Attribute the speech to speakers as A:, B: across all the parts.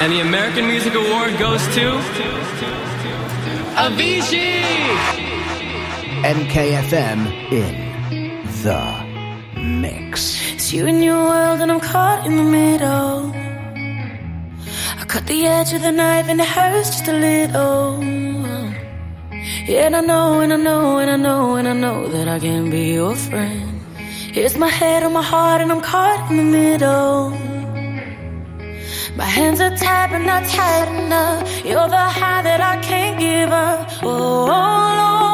A: And the American Music Award goes to Avicii!
B: MKFM in the mix.
C: It's you and your world, and I'm caught in the middle. I cut the edge of the knife, and it hurts just a little. Yeah, and I know, and I know, and I know, and I know that I can be your friend. Here's my head on my heart, and I'm caught in the middle. My hands are tied, but not tight enough. You're the high that I can't give up. Oh, Lord,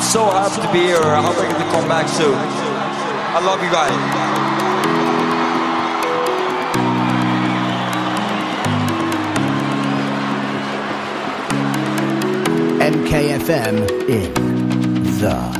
D: so happy to be here. I hope I get to come back soon. I love you guys.
B: MKFM in the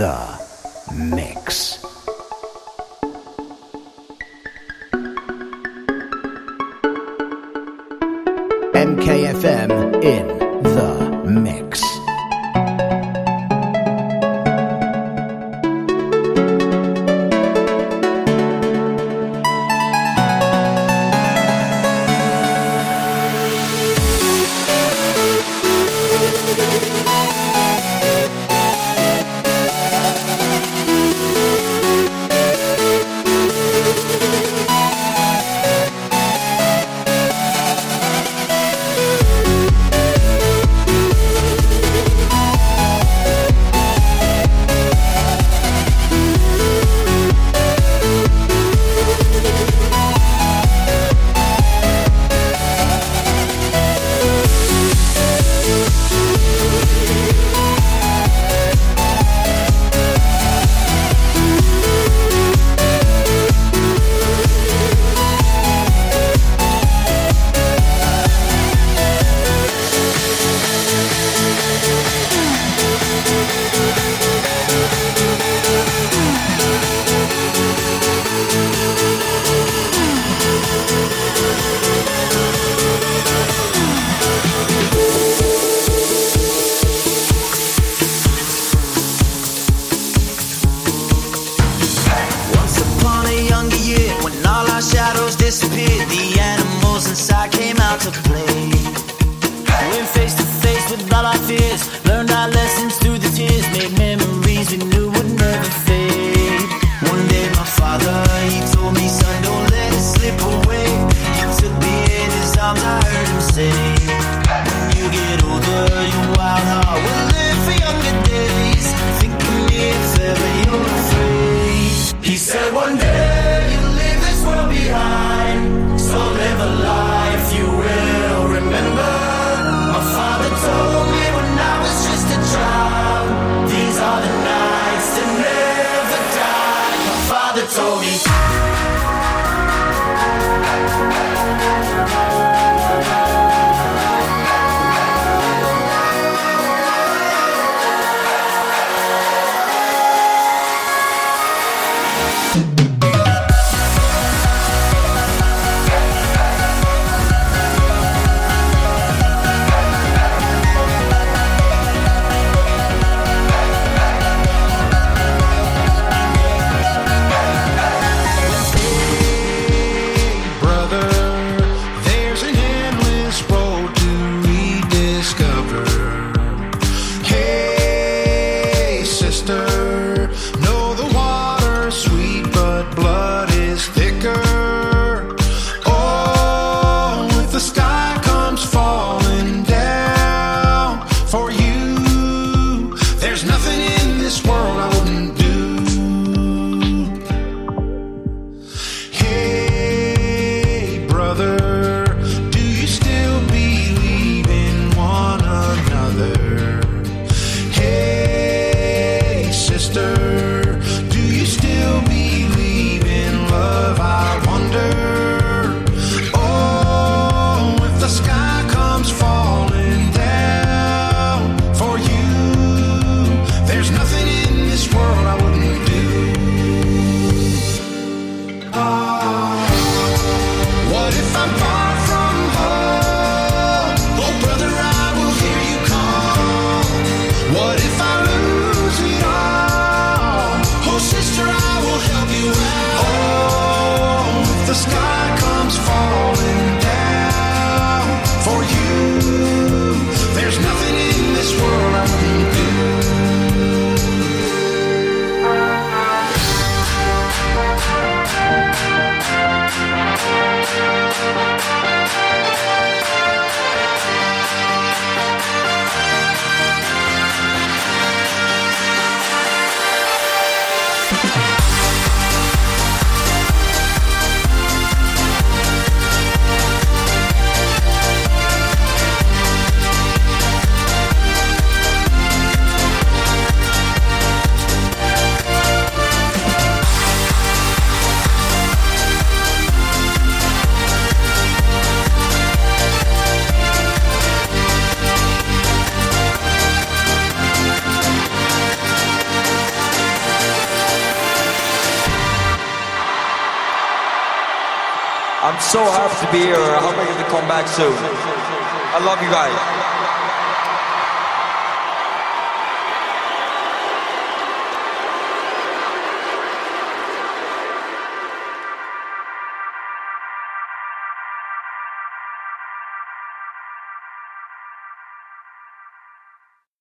B: the
E: disappeared, the animals
D: I'm so happy to be here. I hope I get to come back soon. I love you guys.